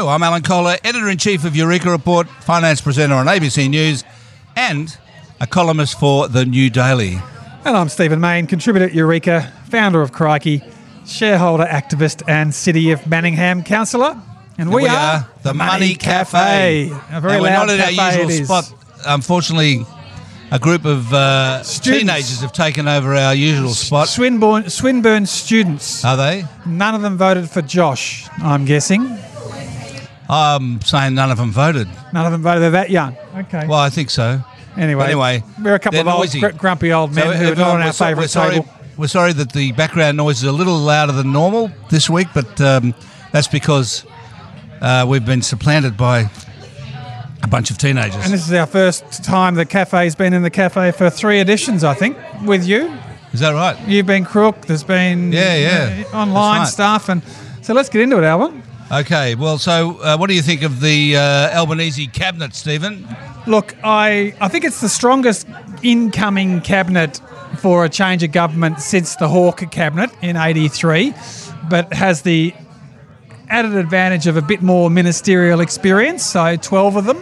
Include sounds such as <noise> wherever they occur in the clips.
Hello, I'm Alan Kohler, editor in chief of Eureka Report, finance presenter on ABC News, and a columnist for The New Daily. And I'm Stephen Mayne, contributor at Eureka, founder of Crikey, shareholder activist, and City of Manningham councillor. And we, we are the Money Cafe. A very Now, we're not in our cafe usual spot. Unfortunately, a group of uh, teenagers have taken over our usual spot. Swinburne, Swinburne students. Are they? None of them voted for Josh, I'm guessing. I'm saying none of them voted. None of them voted. They're that young. Okay. Well, I think so. anyway, anyway, we're a couple of old, noisy. gr- grumpy old men So who are not on our so- favourite sorry, table. We're sorry that the background noise is a little louder than normal this week, but um, that's because uh, we've been supplanted by a bunch of teenagers. And this is our first time the cafe's been in the cafe for three editions, I think, with you. is that right? You've been Crook. There's been Yeah, yeah. uh, online That's stuff, and so let's get into it, Alvin. Okay. Well, so uh, what do you think of the uh, Albanese cabinet, Stephen? Look, I I think it's the strongest incoming cabinet for a change of government since the Hawke cabinet in '83, but has the added advantage of a bit more ministerial experience. So 12 of them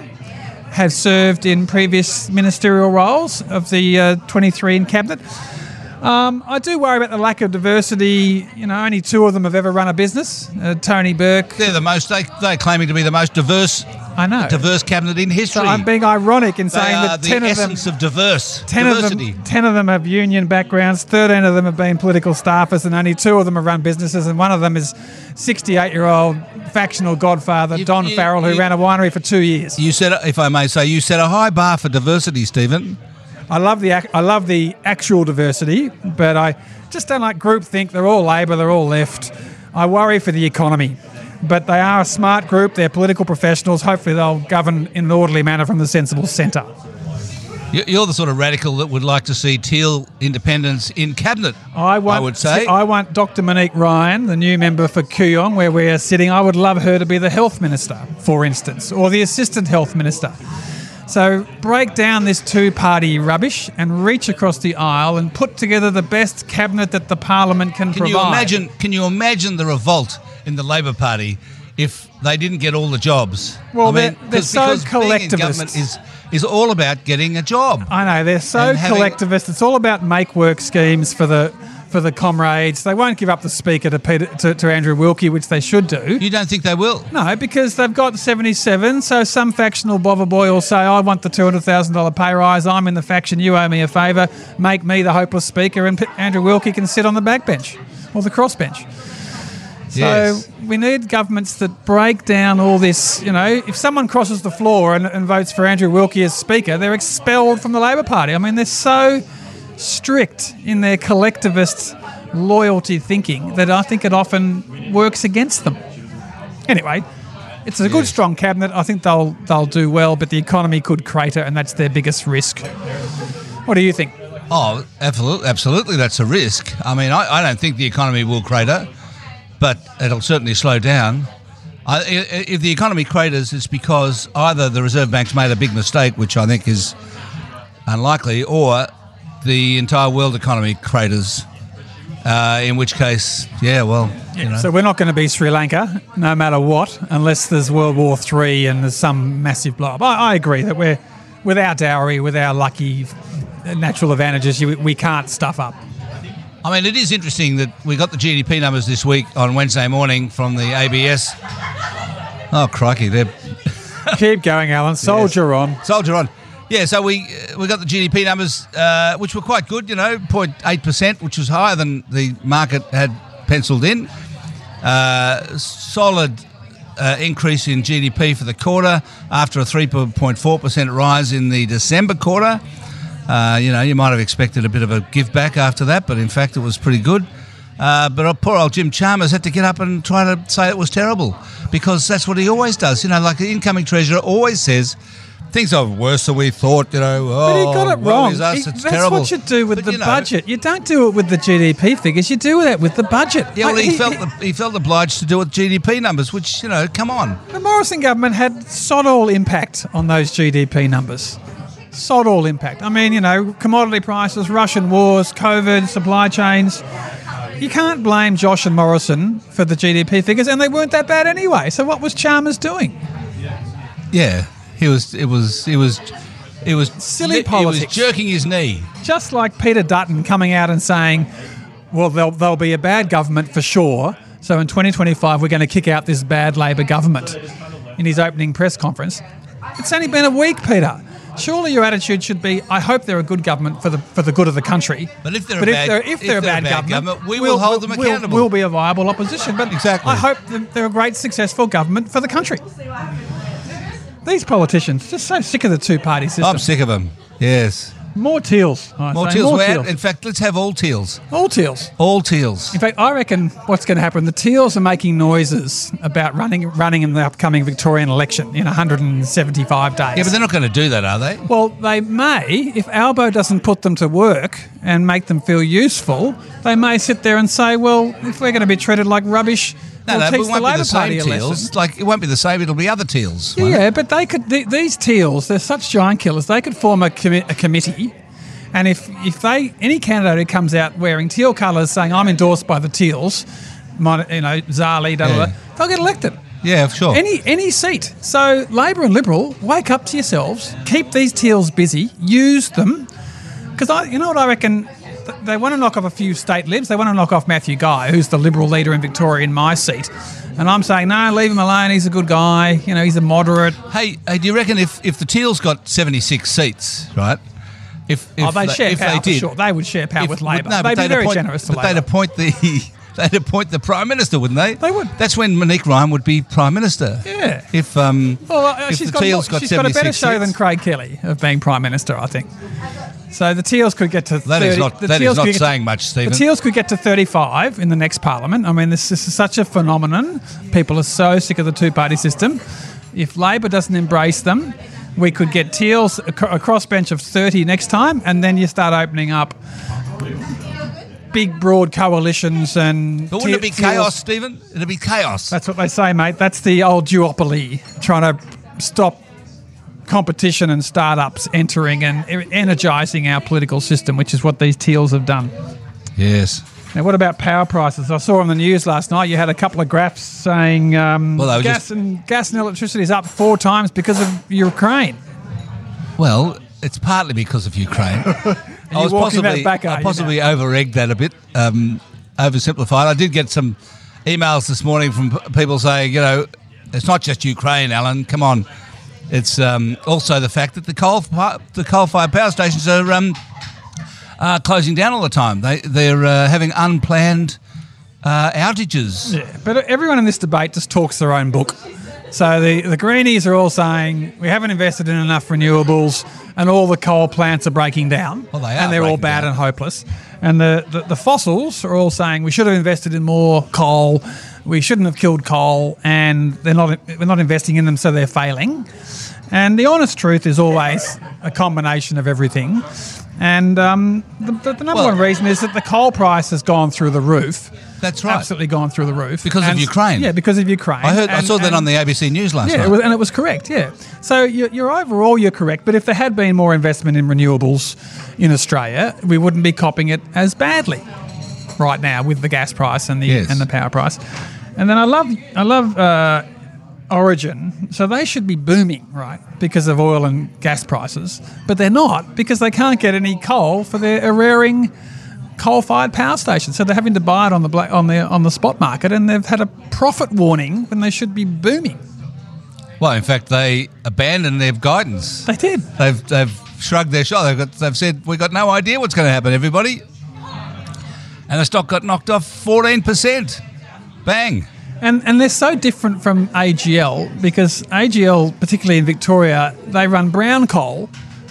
have served in previous ministerial roles of the uh, 23 in cabinet. Um, I do worry about the lack of diversity. You know, only two of them have ever run a business. Uh, Tony Burke. They're the most. They, they're claiming to be the most diverse, I know. diverse cabinet in history. So I'm being ironic in they saying that the 10 of them essence of diverse 10 diversity. of, them, 10 of them have union backgrounds, 13 of them have been political staffers, and only two of them have run businesses, and one of them is 68 year old factional godfather, You- Don you- Farrell, who you- ran a winery for two years. You said, if I may say, you set a high bar for diversity, Stephen. I love the I love the actual diversity, but I just don't like groupthink. They're all Labor, they're all left. I worry for the economy. But they are a smart group, they're political professionals. Hopefully, they'll govern in an orderly manner from the sensible centre. You- You're the sort of radical that would like to see teal independence in cabinet. I, want, I would say. I want Dr. Monique Ryan, the new member for Kooyong, where we are sitting. I would love her to be the health minister, for instance, or the assistant health minister. So break down this two-party rubbish and reach across the aisle and put together the best cabinet that the parliament can, Can provide. you imagine? Can you imagine the revolt in the Labor Party if they didn't get all the jobs? Well, they're- they're 'cause- so because being in collectivist. government is is all about getting a job. I know they're so having- collectivist. It's all about make work schemes for the for the comrades. They won't give up the speaker to Peter to, to Andrew Wilkie, which they should do. You don't think they will? No, because they've got 77, so some factional bobber boy will say, I want the $200,000 pay rise, I'm in the faction, you owe me a favour, make me the hopeless speaker, and P- Andrew Wilkie can sit on the backbench or the crossbench. So Yes. we need governments that break down all this. You know, if someone crosses the floor and, and votes for Andrew Wilkie as Speaker, they're expelled from the Labor Party. I mean, they're so strict in their collectivist loyalty thinking that I think it often works against them. Anyway, it's a good, strong cabinet. I think they'll they'll do well, but the economy could crater, and that's their biggest risk. What do you think? Oh, absolutely, absolutely. That's a risk. I mean, I, I don't think the economy will crater, but it'll certainly slow down. I, i- if the economy craters, it's because either the Reserve Bank's made a big mistake, which I think is unlikely, or the entire world economy craters. Uh, in which case, yeah, well, you know, So we're not going to be Sri Lanka, no matter what, unless there's World War Three and there's some massive blow up. I, I agree that we're with our dowry, with our lucky natural advantages, you, we can't stuff up. I mean, it is interesting that we got the GDP numbers this week on Wednesday morning from the ABS. Oh, crikey, they're Keep going, Alan. <laughs> Soldier on. Soldier on. Yeah, so we we got the GDP numbers, uh, which were quite good, you know, 0.8 percent, which was higher than the market had penciled in. Uh, solid uh, increase in GDP for the quarter after a 3.4 percent rise in the December quarter. Uh, you know, you might have expected a bit of a give back after that, but in fact, it was pretty good. Uh, but poor old Jim Chalmers had to get up and try to say it was terrible because that's what he always does. You know, like the incoming treasurer always says things are worse than we thought. You know, But oh, he got oh, it wrong. us, He- it's that's terrible. what you do with But, the you know, budget. You don't do it with the GDP figures. You do that with the budget. Yeah, well, Like, he, felt he felt obliged to do it with GDP numbers, which you know, come on. The Morrison government had sod all impact on those GDP numbers. Sod all impact. I mean, you know, commodity prices, Russian wars, COVID, supply chains. you can't blame Josh and Morrison for the GDP figures, and they weren't that bad anyway. So what was Chalmers doing? Yeah, he was. It was. It was. It was Silly He politics. was jerking his knee. Just like Peter Dutton coming out and saying, "Well, there'll, there'll be a bad government for sure." So in 2025, we're going to kick out this bad Labor government. In his opening press conference, it's only been a week, Peter. Surely your attitude should be, "I hope they're a good government for the for the good of the country." But if they're a but bad- if they're, if they're a bad, government, we will hold them we'll- accountable. We'll be a viable opposition. But Exactly. I hope they're a great, successful government for the country. These politicians, just so sick of the two-party system. I'm sick of them. Yes, More teals. I more say, teals. More We're teals. out- In fact, let's have all teals. All teals. All teals. In fact, I reckon what's going to happen, the Teals are making noises about running running in the upcoming Victorian election in 175 days. Yeah, but they're not going to do that, are they? well, they may, if Albo doesn't put them to work and make them feel useful, they may sit there and say, well, if we're going to be treated like rubbish, No, no, but it won't be the same teals. Like it won't be the same. It'll be other teals. won't Yeah, but they could. th these teals, they're such giant killers. They could form a, a committee, and if if they any candidate who comes out wearing teal colours, saying I'm endorsed by the teals, my, you know Zali, da, da, da, Yeah. they'll get elected. Yeah, sure. Any any seat. So Labor and Liberal, wake up to yourselves. Keep these teals busy. Use them, because I, you know what I reckon. Th- They want to knock off a few state libs. They want to knock off Matthew Guy, who's the Liberal leader in Victoria in my seat. And I'm saying, no, leave him alone. He's a good guy. You know, he's a moderate. Hey, hey, do you reckon if, if the Teals got 76 seats, right? If, if oh, they share if power they did, sure. They would share power if- with Labor. no, but they'd be very appoint, generous to But they'd appoint the <laughs> they'd appoint the prime minister, wouldn't they? They would. That's when Monique Ryan would be prime minister. Yeah. If um, Well, uh, if she's the got, Teals got she's got a better show than. Craig Kelly of being prime minister, I think. So the Teals could get to. That 30, is not that is not get to- saying much, Stephen. The Teals could get to 35 in the next parliament. I mean, this, this is such a phenomenon. People are so sick of the two party system. If Labor doesn't embrace them, we could get Teals a, cro- a crossbench of 30 next time, and then you start opening up big, broad coalitions and. but wouldn't it be chaos, Stephen? It'd be chaos. That's what they say, mate. That's the old duopoly, trying to stop competition and startups entering and energising our political system, which is what these teals have done. yes. Now, what about power prices? I saw on the news last night you had a couple of graphs saying um, Well, gas just- and gas and electricity is up four times because of Ukraine. Well, it's partly because of Ukraine. <laughs> I walking that back, I you possibly over-egged that a bit, um, oversimplified. I did get some emails this morning from p- people saying, you know, it's not just Ukraine, Alan. Come on, it's um, also the fact that the coal the coal-fired power stations are um, uh, closing down all the time. They they're uh, having unplanned uh, outages. Yeah, but everyone in this debate just talks their own book. So the, the Greenies are all saying we haven't invested in enough renewables and all the coal plants are breaking down. Well, they are And they're all bad down. and hopeless. And the, the, the fossils are all saying we should have invested in more coal. We shouldn't have killed coal and they're not, we're not investing in them, so they're failing. And the honest truth is always a combination of everything. And um, the, the, the number Well- one reason is that the coal price has gone through the roof. That's right. Absolutely gone through the roof Because of Ukraine. Yeah, because of Ukraine. I heard. I And- saw that on the ABC News last Yeah, night. it was, and it was correct. Yeah. So you're, you're overall you're correct, but if there had been more investment in renewables in Australia, we wouldn't be copping it as badly right now with the gas price and the Yes. and the power price. And then I love I love uh, Origin. So they should be booming, right, because of oil and gas prices, but they're not because they can't get any coal for their Eraring coal-fired power station. So they're having to buy it on the black, on the on the spot market, and they've had a profit warning when they should be booming. well, in fact, they abandoned their guidance. They did. They've they've shrugged their shoulders. They've, got, they've said we've got no idea what's going to happen, everybody. And the stock got knocked off fourteen percent. Bang. And and they're so different from AGL because AGL, particularly in Victoria, they run brown coal,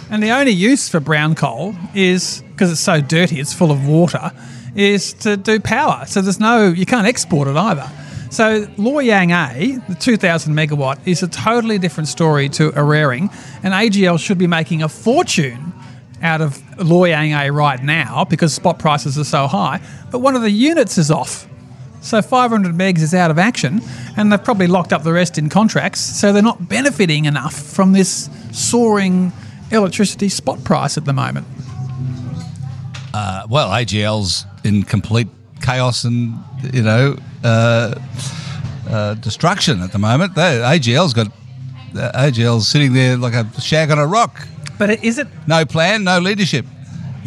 and the only use for brown coal is because it's so dirty, it's full of water, is to do power. So there's no you can't export it either. So Loy Yang A, the 2,000 megawatt, is a totally different story to Eraring, and AGL should be making a fortune out of Loy Yang A right now because spot prices are so high. But one of the units is off. So 500 megs is out of action, and they've probably locked up the rest in contracts, so they're not benefiting enough from this soaring electricity spot price at the moment. Uh, well, AGL's in complete chaos and you know uh, uh, destruction at the moment. They, AGL's got uh, AGL's sitting there like a shag on a rock. But is it No plan, no leadership.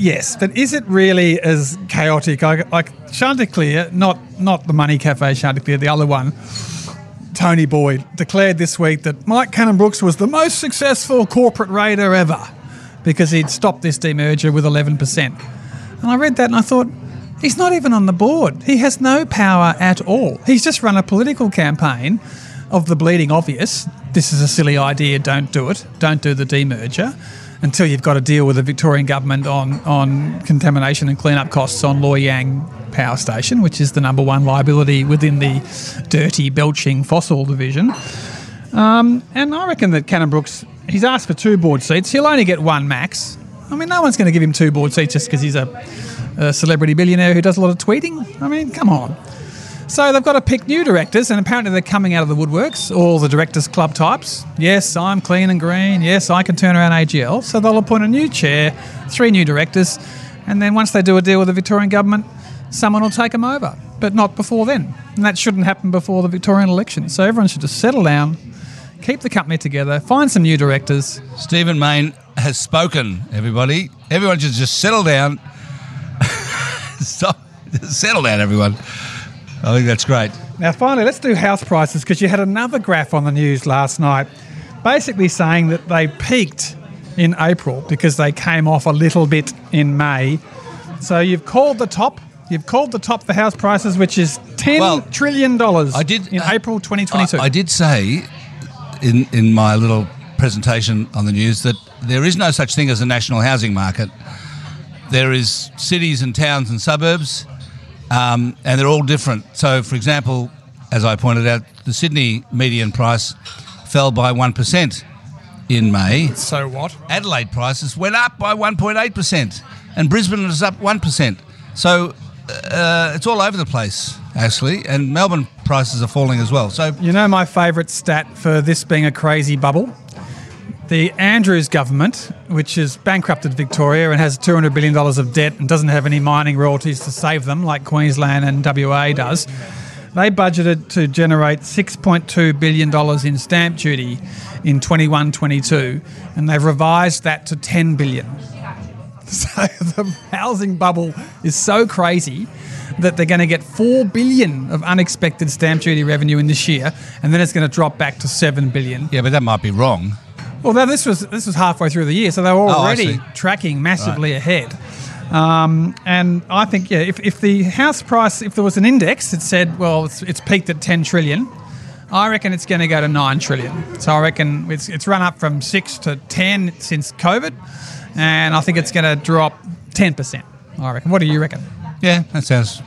Yes, but is it really as chaotic? Like, like Chanticleer, not not the Money Cafe Chanticleer, the other one. Tony Boyd declared this week that Mike Cannon-Brookes was the most successful corporate raider ever because he'd stopped this demerger with 11%. And I read that and I thought, he's not even on the board. He has no power at all. He's just run a political campaign of the bleeding obvious. This is a silly idea, don't do it. Don't do the demerger until you've got to deal with the Victorian government on, on contamination and cleanup costs on Loy Yang Power Station, which is the number one liability within the dirty, belching fossil division. Um, and I reckon that Cannon-Brookes, he's asked for two board seats. He'll only get one max. I mean, no one's going to give him two board seats just because he's a, a celebrity billionaire who does a lot of tweeting. I mean, come on. So they've got to pick new directors, and apparently they're coming out of the woodworks, all the directors' club types. Yes, I'm clean and green. Yes, I can turn around AGL. So they'll appoint a new chair, three new directors, and then once they do a deal with the Victorian government, someone will take them over, but not before then. And that shouldn't happen before the Victorian election. So everyone should just settle down, keep the company together, find some new directors. Stephen Mayne has spoken, everybody. Everyone should just settle down. <laughs> Stop. Settle down, everyone. I think that's great. Now, finally, let's do house prices because you had another graph on the news last night basically saying that they peaked in April because they came off a little bit in May. So you've called the top. You've called the top for house prices, which is ten Well, trillion dollars. I did- in uh, April 2022. I, I did say in in my little presentation on the news that there is no such thing as a national housing market. There is cities and towns and suburbs, um, and they're all different. So, for example, as I pointed out, the Sydney median price fell by one percent in May. So what? Adelaide prices went up by 1.8%, and Brisbane was up 1%. So uh, it's all over the place, actually, and Melbourne prices are falling as well. So You know my favourite stat for this being a crazy bubble? The Andrews government, which has bankrupted Victoria and has $200 billion of debt and doesn't have any mining royalties to save them like Queensland and WA does, they budgeted to generate $6.2 billion in stamp duty in 21 22, and they've revised that to 10 billion. <laughs> So the housing bubble is so crazy that they're going to get four billion of unexpected stamp duty revenue in this year, and then it's going to drop back to seven billion. yeah, but that might be wrong. Well, now this was this was halfway through the year, so they were Oh, already see. tracking massively ahead. Um, and I think yeah, if, if the house price, if there was an index that said, well, it's, it's peaked at ten trillion, I reckon it's going to go to nine trillion. So I reckon it's it's run up from six to ten since COVID, and I think it's going to drop ten percent. I reckon. What do you reckon? Yeah, that sounds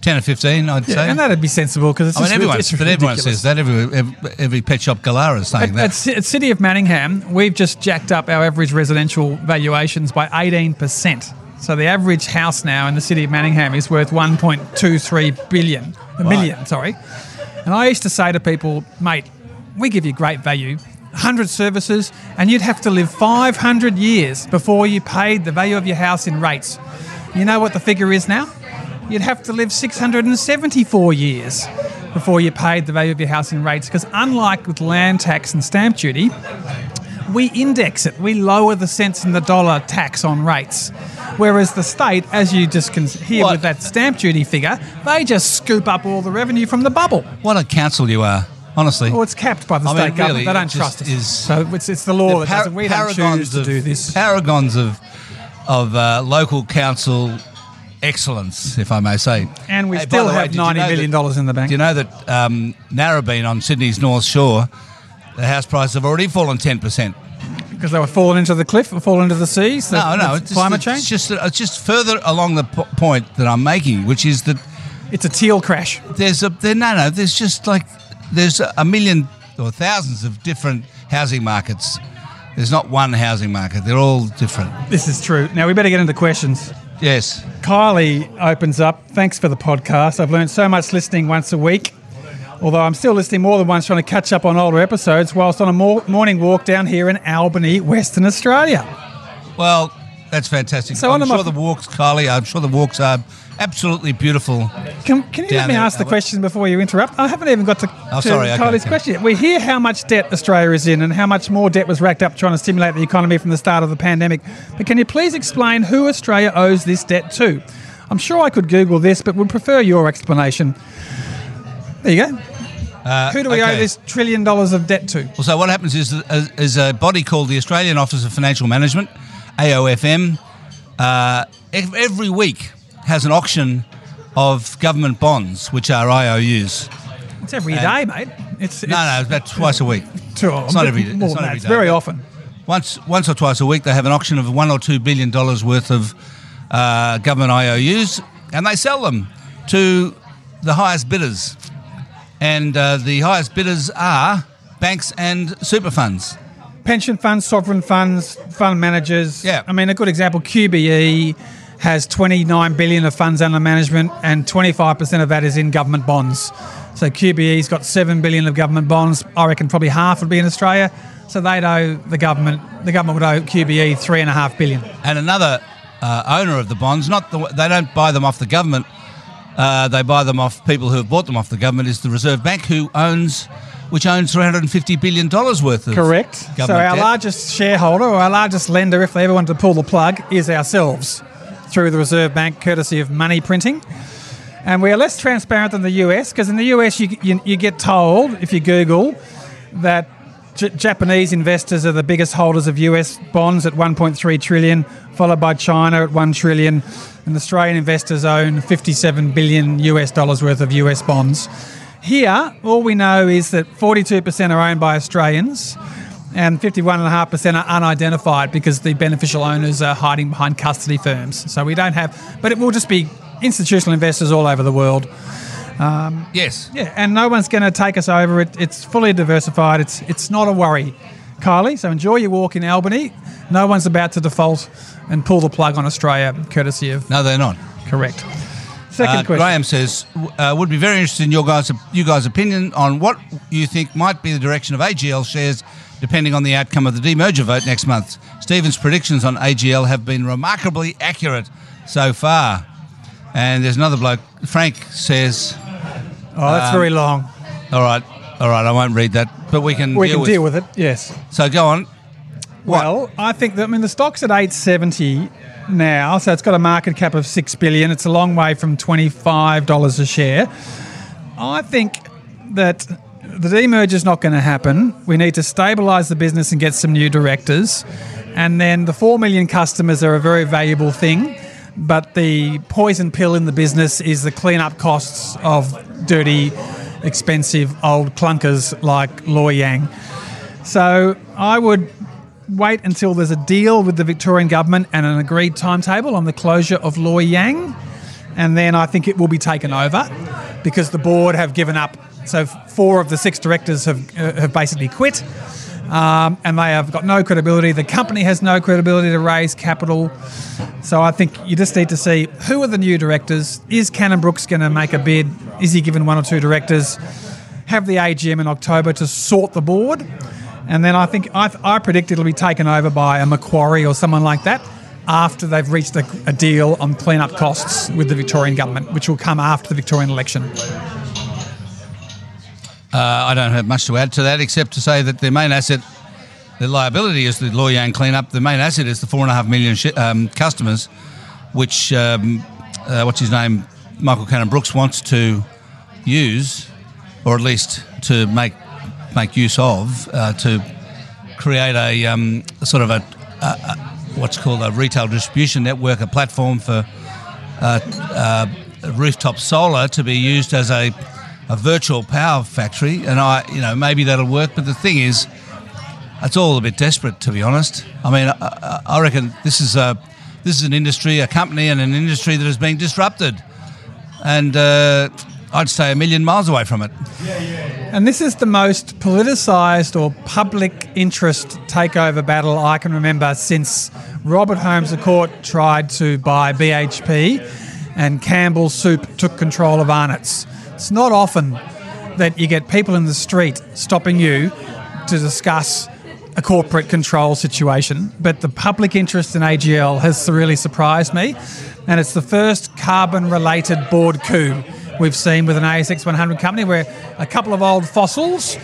10 or 15, I'd say. and that'd be sensible because it's I mean, everyone, it's but everyone says that. Every, every, every pet shop galara is saying At, that. at, at City of Manningham, we've just jacked up our average residential valuations by 18%. So the average house now in the City of Manningham is worth 1.23 billion, a million, sorry. And I used to say to people, mate, we give you great value, 100 services, and you'd have to live 500 years before you paid the value of your house in rates. You know what the figure is now? You'd have to live 674 years before you paid the value of your house in rates. Because unlike with land tax and stamp duty, we index it. We lower the cents in the dollar tax on rates. Whereas the state, as you just can hear What? with that stamp duty figure, they just scoop up all the revenue from the bubble. what a council you are, honestly. Well, it's capped by the I state mean, government. really, they don't trust us. is- so it's, it's the law that Par- doesn't. We don't choose paragons to of- do this. Paragons of of uh, local council excellence, if I may say. And we Hey, still way, ninety you know million dollars in the bank. Do you know that um, Narrabeen on Sydney's North Shore, the house prices have already fallen ten percent? because they were falling into the cliff or falling into the seas. No, no, it's climate just, change. It's just it's just further along the po- point that I'm making, which is that It's a teal crash. there's a there no no there's just like there's a million or thousands of different housing markets. There's not one housing market. They're all different. This is true. Now we better get into questions. Yes. Kylie opens up. Thanks for the podcast. I've learned so much listening once a week. Although I'm still listening more than once, trying to catch up on older episodes whilst on a mor- morning walk down here in Albany, Western Australia. Well, That's fantastic. So I'm one of my- sure the walks, Kylie. I'm sure the walks are absolutely beautiful. Can, can you let me ask the question before you interrupt? I haven't even got to, Oh, to sorry, Kylie's okay. question yet. We hear how much debt Australia is in and how much more debt was racked up trying to stimulate the economy from the start of the pandemic. But can you please explain who Australia owes this debt to? I'm sure I could Google this, but would prefer your explanation. There you go. who do we owe Uh, this trillion dollars of debt to? Well, so what happens is is is a body called the Australian Office of Financial Management, AOFM, uh, every week has an auction of government bonds, which are IOUs. It's every day, mate. It's, it's No, no, it's about twice a week. <laughs> Two, It's not every. It's than not every It's very often. Once, once or twice a week, they have an auction of one or two billion dollars worth of uh, government IOUs, and they sell them to the highest bidders. And uh, the highest bidders are banks and super funds. pension funds, sovereign funds, fund managers. Yeah. I mean, a good example, QBE has 29 billion of funds under management and 25% of that is in government bonds. So QBE's got 7 billion of government bonds. I reckon probably half would be in Australia. So they'd owe the government, the government would owe QBE 3.5 billion. and another uh, owner of the bonds. Not the, they don't buy them off the government. Uh, they buy them off people who have bought them off the government. Is the Reserve Bank who owns, which owns three hundred and fifty billion dollars worth of Correct. So our debt. largest shareholder or our largest lender, if they ever wanted to pull the plug, is ourselves through the Reserve Bank, courtesy of money printing. And we are less transparent than the US because in the US you, you, you get told, if you Google, that J- Japanese investors are the biggest holders of US bonds at 1.3 trillion, followed by China at 1 trillion, and Australian investors own 57 billion US dollars worth of US bonds. Here, all we know is that 42% are owned by Australians and 51.5% are unidentified because the beneficial owners are hiding behind custody firms. So we don't have, but it will just be institutional investors all over the world. Yes. Yeah, and no one's going to take us over. It, it's fully diversified. It's it's not a worry, Kylie. So enjoy your walk in Albany. No one's about to default and pull the plug on Australia, courtesy of No, they're not. correct. Second Uh, question. Graham says, uh, would be very interested in your guys' you guys' opinion on what you think might be the direction of AGL shares, depending on the outcome of the demerger vote next month. Stephen's predictions on AGL have been remarkably accurate so far. And there's another bloke, Frank says, Oh, that's um, very long. all right, all right, I won't read that, but we can We deal can with deal with it. Yes. So go on. What? Well, I think that I mean the stock's at 870 now, so it's got a market cap of 6 billion. It's a long way from $25 a share. I think that the demerger is not going to happen. We need to stabilize the business and get some new directors. And then the 4 million customers are a very valuable thing, but the poison pill in the business is the cleanup costs of dirty, expensive old clunkers like Loy Yang. So I would wait until there's a deal with the Victorian government and an agreed timetable on the closure of Loy Yang, and then I think it will be taken over because the board have given up. So four of the six directors have uh, have basically quit. Um, and they have got no credibility. The company has no credibility to raise capital. So I think you just need to see who are the new directors. Is Cannon-Brookes going to make a bid? Is he given one or two directors? Have the AGM in October to sort the board. And then I think I, I predict it'll be taken over by a Macquarie or someone like that after they've reached a, a deal on clean-up costs with the Victorian government, which will come after the Victorian election. Uh, I don't have much to add to that except to say that their main asset, their liability is the Loy Yang cleanup. The main asset is the four and a half million sh- um, customers, which um, uh, what's his name, Michael Cannon-Brookes wants to use, or at least to make make use of, uh, to create a, um, sort of a, a, a what's called a retail distribution network, a platform for uh, uh, rooftop solar to be used as a, a virtual power factory. And I, you know, maybe that'll work. But the thing is, it's all a bit desperate, to be honest. I mean, I, I- reckon this is a this is an industry, a company, and an industry that is being disrupted, and uh, I'd say a million miles away from it. And this is the most politicised or public interest takeover battle I can remember since Robert Holmes à Court tried to buy BHP and Campbell Soup took control of Arnott's. It's not often that you get people in the street stopping you to discuss a corporate control situation, but the public interest in AGL has really surprised me. And it's the first carbon related board coup we've seen with an ASX 100 company where a couple of old fossils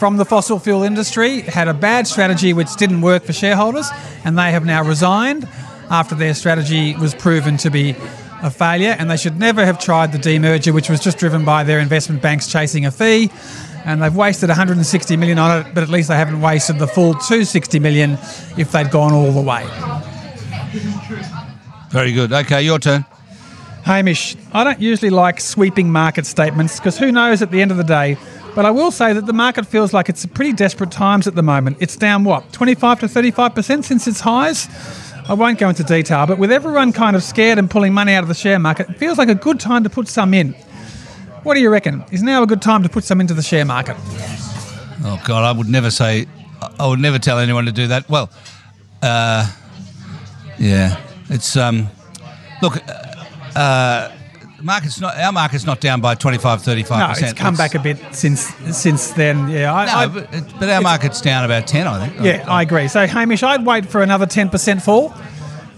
from the fossil fuel industry had a bad strategy which didn't work for shareholders, and they have now resigned after their strategy was proven to be a failure. And they should never have tried the demerger, which was just driven by their investment banks chasing a fee and they've wasted 160 million on it, but at least they haven't wasted the full 260 million if they'd gone all the way. Very good. Okay, your turn. Hamish, I don't usually like sweeping market statements because who knows at the end of the day. But I will say that the market feels like it's pretty desperate times at the moment. It's down what, 25 to 35% since its highs? I won't go into detail, but with everyone kind of scared and pulling money out of the share market, it feels like a good time to put some in. What do you reckon? Is now a good time to put some into the share market? Oh God, I would never say. I would never tell anyone to do that. Well, uh, yeah, it's um, look. Uh, market's not our market's not down by 25 35 no it's come back a bit since since then yeah. I, no, I, but, but, our market's down about 10 i think. Yeah i agree. So hamish i'd wait for another 10% fall.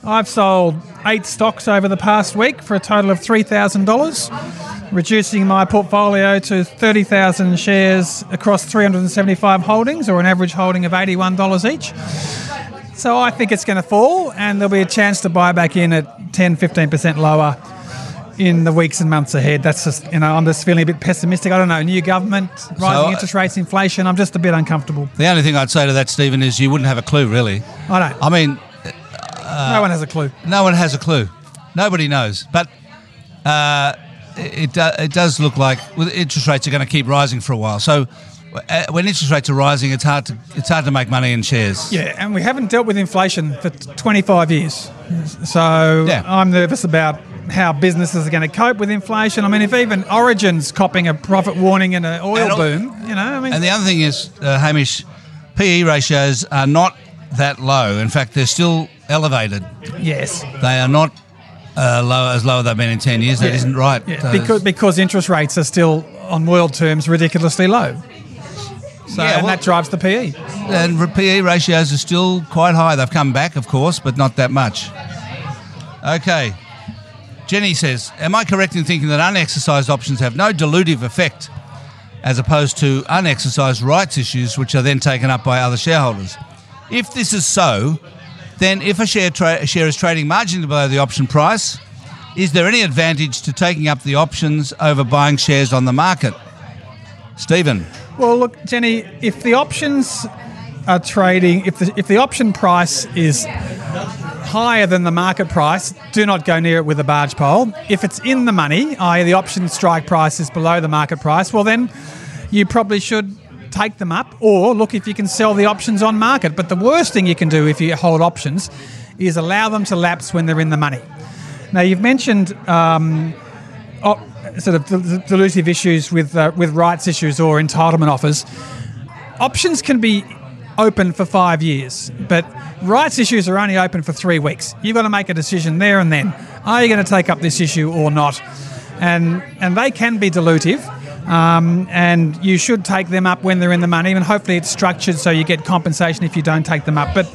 I've sold eight stocks over the past week for a total of $3000 reducing my portfolio to 30,000 shares across 375 holdings, or an average holding of $81 each. So I think it's going to fall, and there'll be a chance to buy back in at 10, 15% lower in the weeks and months ahead. That's just, you know, I'm just feeling a bit pessimistic. I don't know, new government, rising so, interest rates, inflation. I'm just a bit uncomfortable. The only thing I'd say to that, Stephen, is you wouldn't have a clue, really. I don't. I mean, uh, no one has a clue. No one has a clue. Nobody knows. But uh, it, do, it does look like interest rates are going to keep rising for a while. So uh, when interest rates are rising, it's hard to it's hard to make money in shares. Yeah, and we haven't dealt with inflation for 25 years. So yeah. I'm nervous about how businesses are going to cope with inflation. I mean, if even Origin's copping a profit warning in an oil boom, you know, I mean. And the other thing is, uh, Hamish, PE ratios are not that low. In fact, they're still elevated. Yes. They are not uh, low, as low as they've been in 10 years. That yeah. not right. Yeah. Because, because interest rates are still, on world terms, ridiculously low. So, yeah, and well, that drives the PE. And PE ratios are still quite high. They've come back, of course, but not that much. Okay. Jenny says, Am I correct in thinking that unexercised options have no dilutive effect as opposed to unexercised rights issues, which are then taken up by other shareholders? If this is so, then if a share, tra- share is trading marginally below the option price, is there any advantage to taking up the options over buying shares on the market? Stephen. Well, look, Jenny, if the options are trading, if the, if the option price is higher than the market price, do not go near it with a barge pole. If it's in the money, i.e., the option strike price is below the market price, well, then you probably should take them up, or look if you can sell the options on market. But the worst thing you can do if you hold options is allow them to lapse when they're in the money. Now, you've mentioned um, op- sort of dilutive issues with, uh, with rights issues or entitlement offers. Options can be open for five years, but rights issues are only open for three weeks. You've got to make a decision there and then. Are you going to take up this issue or not? And, and they can be dilutive. Um, and you should take them up when they're in the money, and hopefully it's structured so you get compensation if you don't take them up. But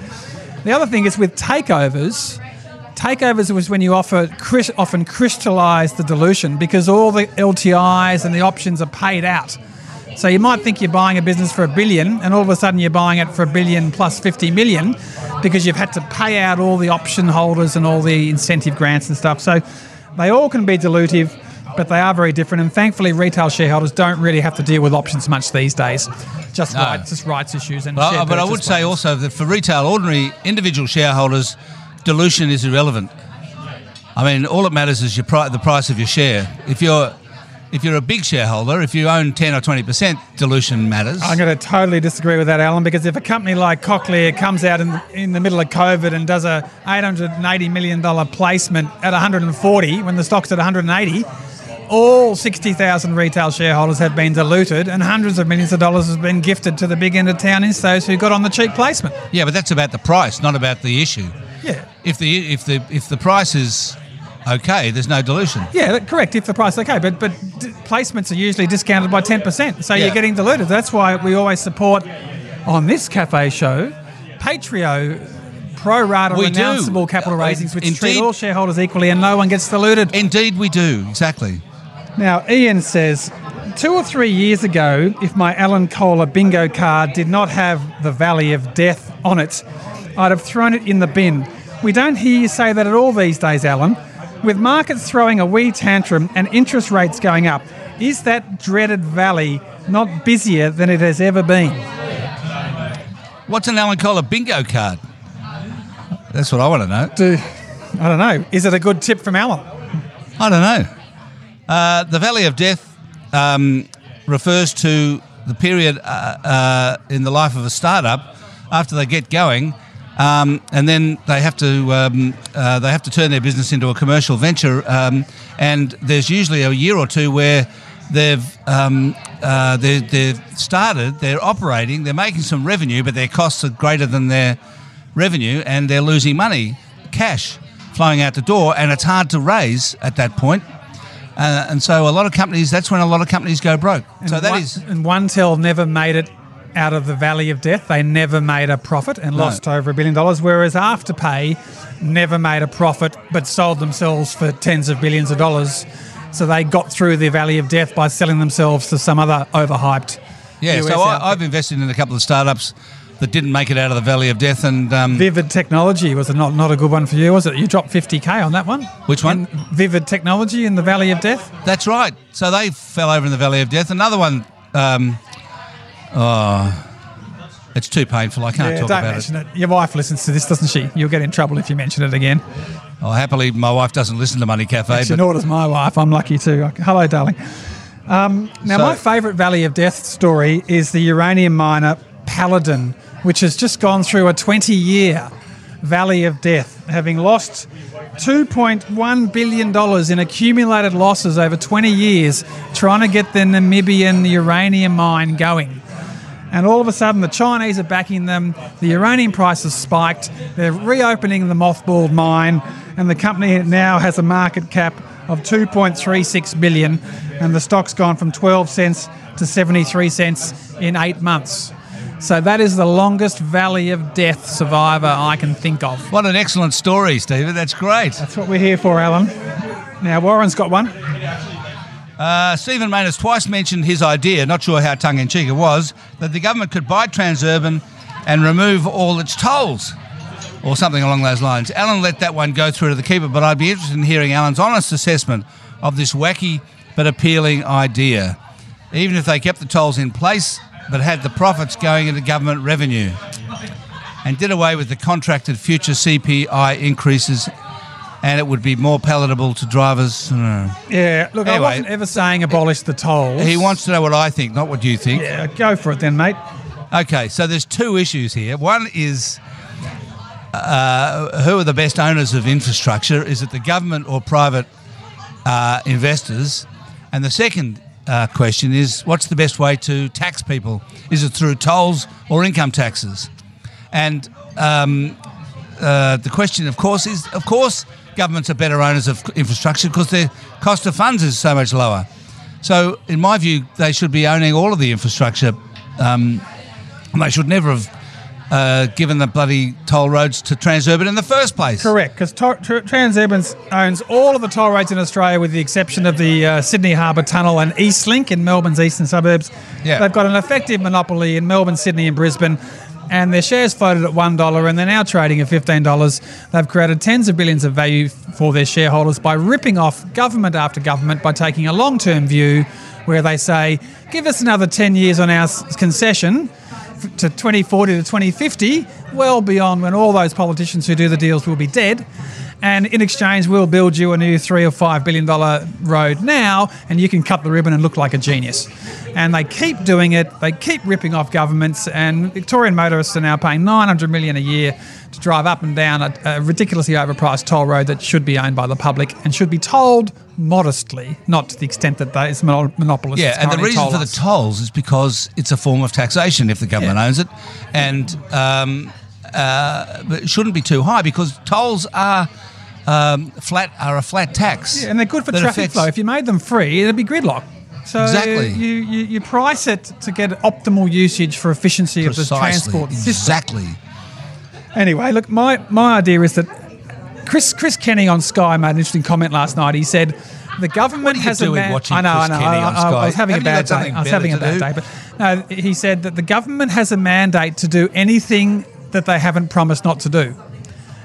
the other thing is with takeovers, takeovers was when you offer often crystallise the dilution because all the LTIs and the options are paid out. So you might think you're buying a business for a billion, and all of a sudden you're buying it for a billion plus 50 million because you've had to pay out all the option holders and all the incentive grants and stuff. So they all can be dilutive but they are very different. And thankfully, retail shareholders don't really have to deal with options much these days. Just, no. rights, just rights issues and. Well, but I would say also that for retail, ordinary individual shareholders, dilution is irrelevant. I mean, all that matters is your pri- the price of your share. If you're if you're a big shareholder, if you own 10 or 20%, dilution matters. I'm going to totally disagree with that, Alan, because if a company like Cochlear comes out in, in the middle of COVID and does a $880 million placement at 140 when the stock's at 180, all 60,000 retail shareholders have been diluted and hundreds of millions of dollars has been gifted to the big end of town instos who got on the cheap placement. Yeah, but that's about the price, not about the issue. Yeah. If the if the if the price is okay, there's no dilution. Yeah, correct. If the price is okay, but but d- placements are usually discounted by 10%, so yeah. you're getting diluted. That's why we always support on this cafe show, Patrio pro rata We do. renounceable capital Uh, raisings, which treat all shareholders equally and no one gets diluted. Indeed, we do. Exactly. Now, Ian says, two or three years ago, if my Alan Kohler bingo card did not have the Valley of Death on it, I'd have thrown it in the bin. We don't hear you say that at all these days, Alan. With markets throwing a wee tantrum and interest rates going up, is that dreaded valley not busier than it has ever been? What's an Alan Kohler bingo card? That's what I want to know. Do, I don't know. Is it a good tip from Alan? I don't know. Uh, the Valley of Death um, refers to the period uh, uh, in the life of a startup after they get going, um, and then they have to um, uh, they have to turn their business into a commercial venture. Um, and there's usually a year or two where they've um, uh, they, they've started, they're operating, they're making some revenue, but their costs are greater than their revenue, and they're losing money, cash flowing out the door, and it's hard to raise at that point. Uh, and so a lot of companies, that's when a lot of companies go broke. so that one, is And OneTel never made it out of the valley of death. They never made a profit and No. lost over a billion dollars, whereas Afterpay never made a profit but sold themselves for tens of billions of dollars. So they got through the valley of death by selling themselves to some other overhyped. yeah. US So. I, I've invested in a couple of startups that didn't make it out of the valley of death, and um, Vivid Technology was not not a good one for you, was it? You dropped 50k on that one. Which one? Vivid Technology in the Valley of Death. that's right. So they fell over in the valley of death. Another one, um, oh, it's too painful. I can't Yeah, talk don't about mention it. Your wife listens to this, doesn't she? You'll get in trouble if you mention it again. Oh, happily, my wife doesn't listen to Money Cafe, Actually, but nor does my wife. I'm lucky too. Hello, darling. Um, now, So- my favourite Valley of Death story is the uranium miner Paladin, which has just gone through a 20 year Valley of Death, having lost $2.1 billion in accumulated losses over 20 years trying to get the Namibian uranium mine going. And all of a sudden, the Chinese are backing them. The uranium price has spiked. They're reopening the mothballed mine, and the company now has a market cap of 2.36 billion, and the stock's gone from 12 cents to 73 cents in eight months. So that is the longest valley of death survivor I can think of. what an excellent story, Stephen. That's great. That's what we're here for, Alan. Now Warren's got one. Uh, Stephen Mayne has twice mentioned his idea, not sure how tongue in cheek it was, that the government could buy Transurban and remove all its tolls or something along those lines. Alan let that one go through to the keeper, but I'd be interested in hearing Alan's honest assessment of this wacky but appealing idea. Even if they kept the tolls in place but had the profits going into government revenue and did away with the contracted future CPI increases and it would be more palatable to drivers. I. Yeah, look, I Anyway. wasn't ever saying abolish the tolls. He wants to know what I think, not what you think. Yeah, go for it then, mate. Okay, so there's two issues here. One is uh, who are the best owners of infrastructure? Is it the government or private uh, investors? And the second uh, question is what's the best way to tax people? Is it through tolls or income taxes? And um, uh, the question, of course, is of course governments are better owners of infrastructure because their cost of funds is so much lower. So, in my view, they should be owning all of the infrastructure. Um, and they should never have uh, given the bloody toll roads to Transurban in the first place. Correct, because Transurban owns all of the toll roads in Australia with the exception of the uh, Sydney Harbour Tunnel and Eastlink in Melbourne's eastern suburbs. Yeah. They've got an effective monopoly in Melbourne, Sydney, and Brisbane. And their shares floated at $1 and they're now trading at $15. They've created tens of billions of value for their shareholders by ripping off government after government by taking a long term view where they say, give us another 10 years on our concession to 2040 to 2050, well beyond when all those politicians who do the deals will be dead. And in exchange, we'll build you a new three or five billion dollar road now, and you can cut the ribbon and look like a genius. And they keep doing it. They keep ripping off governments, and Victorian motorists are now paying 900 million a year to drive up and down a, a ridiculously overpriced toll road that should be owned by the public and should be tolled modestly, not to the extent that those mono- monopolists. Yeah, and the reason for the tolls is because it's a form of taxation if the government Yeah. owns it, and um, uh, shouldn't be too high because tolls are um, flat are a flat tax. Yeah, and they're good for traffic affects- flow. If you made them free, it'd be gridlock. So Exactly. You, you, you price it to get optimal usage for efficiency of the transport system. Exactly. Anyway, look, my, my idea is that Chris Chris Kenny on Sky made an interesting comment last night. He said the government What are you has a doing man- watching I know, I know. I, I- I was having Haven't a bad day. I was having a bad do? day. But no, he said that the government has a mandate to do anything that they haven't promised not to do.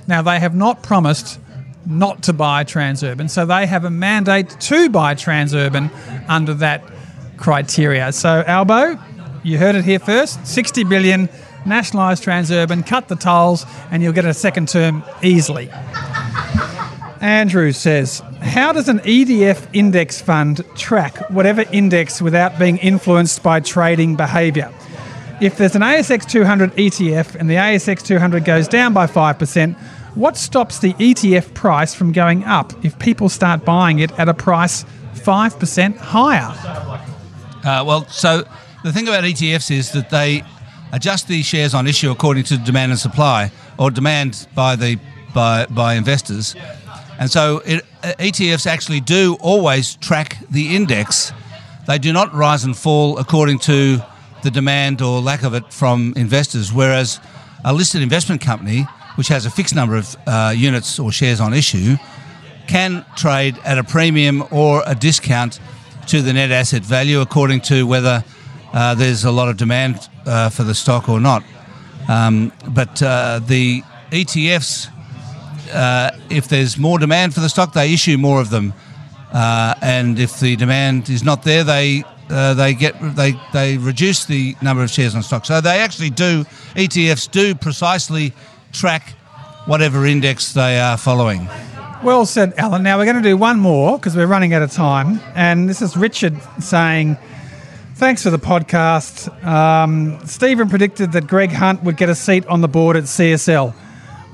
Now they have not promised not to buy Transurban, so they have a mandate to buy Transurban under that criteria. So Albo, you heard it here first: sixty billion, nationalise Transurban, cut the tolls, and you'll get a second term easily. Andrew says, How does an ETF index fund track whatever index without being influenced by trading behaviour? If there's an ASX 200 ETF and the ASX 200 goes down by 5%, what stops the ETF price from going up if people start buying it at a price 5% higher? Uh, well, so the thing about ETFs is that they adjust the shares on issue according to demand and supply, or demand by the by by investors, and so it, uh, ETFs actually do always track the index. They do not rise and fall according to the demand or lack of it from investors, whereas a listed investment company, which has a fixed number of uh, units or shares on issue, can trade at a premium or a discount to the net asset value according to whether uh, there's a lot of demand uh, for the stock or not. Um, but uh, the ETFs, uh, if there's more demand for the stock, they issue more of them, uh, and if the demand is not there, they uh, they get they they reduce the number of shares on stock. So they actually do ETFs do precisely track whatever index they are following. Well said, Alan. Now we're going to do one more because we're running out of time. And this is Richard saying, Thanks for the podcast. Um, Stephen predicted that Greg Hunt would get a seat on the board at CSL.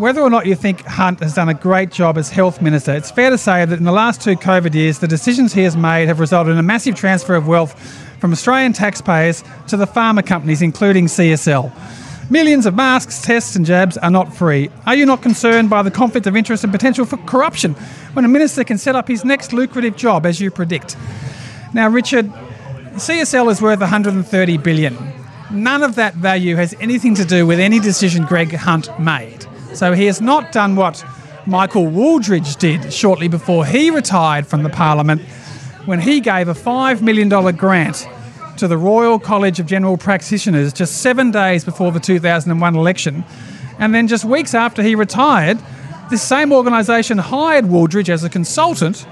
Whether or not you think Hunt has done a great job as health minister, it's fair to say that in the last two COVID years, the decisions he has made have resulted in a massive transfer of wealth from Australian taxpayers to the pharma companies, including CSL. Millions of masks, tests, and jabs are not free. Are you not concerned by the conflict of interest and potential for corruption when a minister can set up his next lucrative job, as you predict? Now, Richard, CSL is worth 130 billion. None of that value has anything to do with any decision Greg Hunt made. So he has not done what Michael Wooldridge did shortly before he retired from the Parliament when he gave a $5 million grant to the Royal College of General Practitioners just seven days before the 2001 election. And then just weeks after he retired, this same organisation hired Wooldridge as a consultant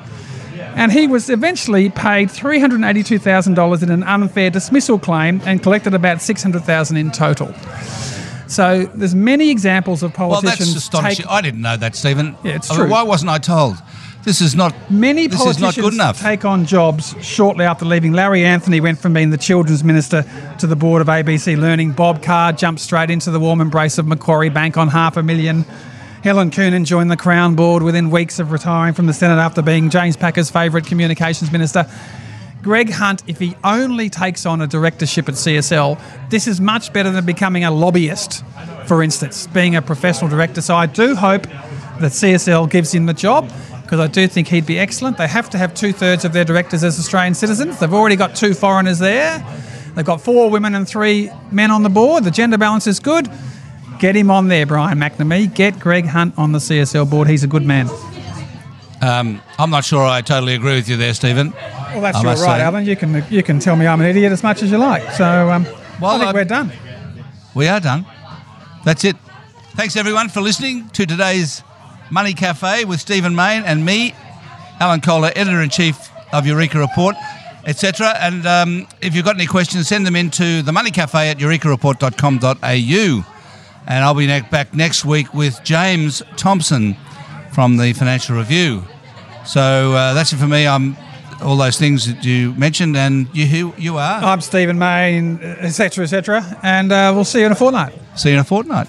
and he was eventually paid $382,000 in an unfair dismissal claim and collected about 600,000 in total. So there's many examples of politicians. Well, that's astonishing. take I didn't know that, Stephen. Yeah, it's I mean, true. why wasn't I told? This is not. Many this politicians is not good enough. take on jobs shortly after leaving. Larry Anthony went from being the children's minister to the board of ABC Learning. Bob Carr jumped straight into the warm embrace of Macquarie Bank on half a million. Helen Coonan joined the Crown board within weeks of retiring from the Senate after being James Packer's favourite communications minister. Greg Hunt, if he only takes on a directorship at CSL, this is much better than becoming a lobbyist, for instance, being a professional director. So I do hope that CSL gives him the job because I do think he'd be excellent. They have to have two thirds of their directors as Australian citizens. They've already got two foreigners there. They've got four women and three men on the board. The gender balance is good. Get him on there, Brian McNamee. Get Greg Hunt on the CSL board. He's a good man. Um, I'm not sure I totally agree with you there, Stephen. Well, that's your right, say. Alan. You can you can tell me I'm an idiot as much as you like. So um, Well, I think I- we're done. We are done. That's it. Thanks everyone for listening to today's Money Cafe with Stephen Mayne and me, Alan Kohler, editor in chief of Eureka Report, etc. And um, if you've got any questions, send them into the Money Cafe at eurekareport.com.au. And I'll be back next week with James Thomson from the Financial Review. So uh, that's it for me. I'm all those things that you mentioned, and you who you are. I'm Stephen Mayne, etc., etc., and uh, we'll see you in a fortnight. See you in a fortnight.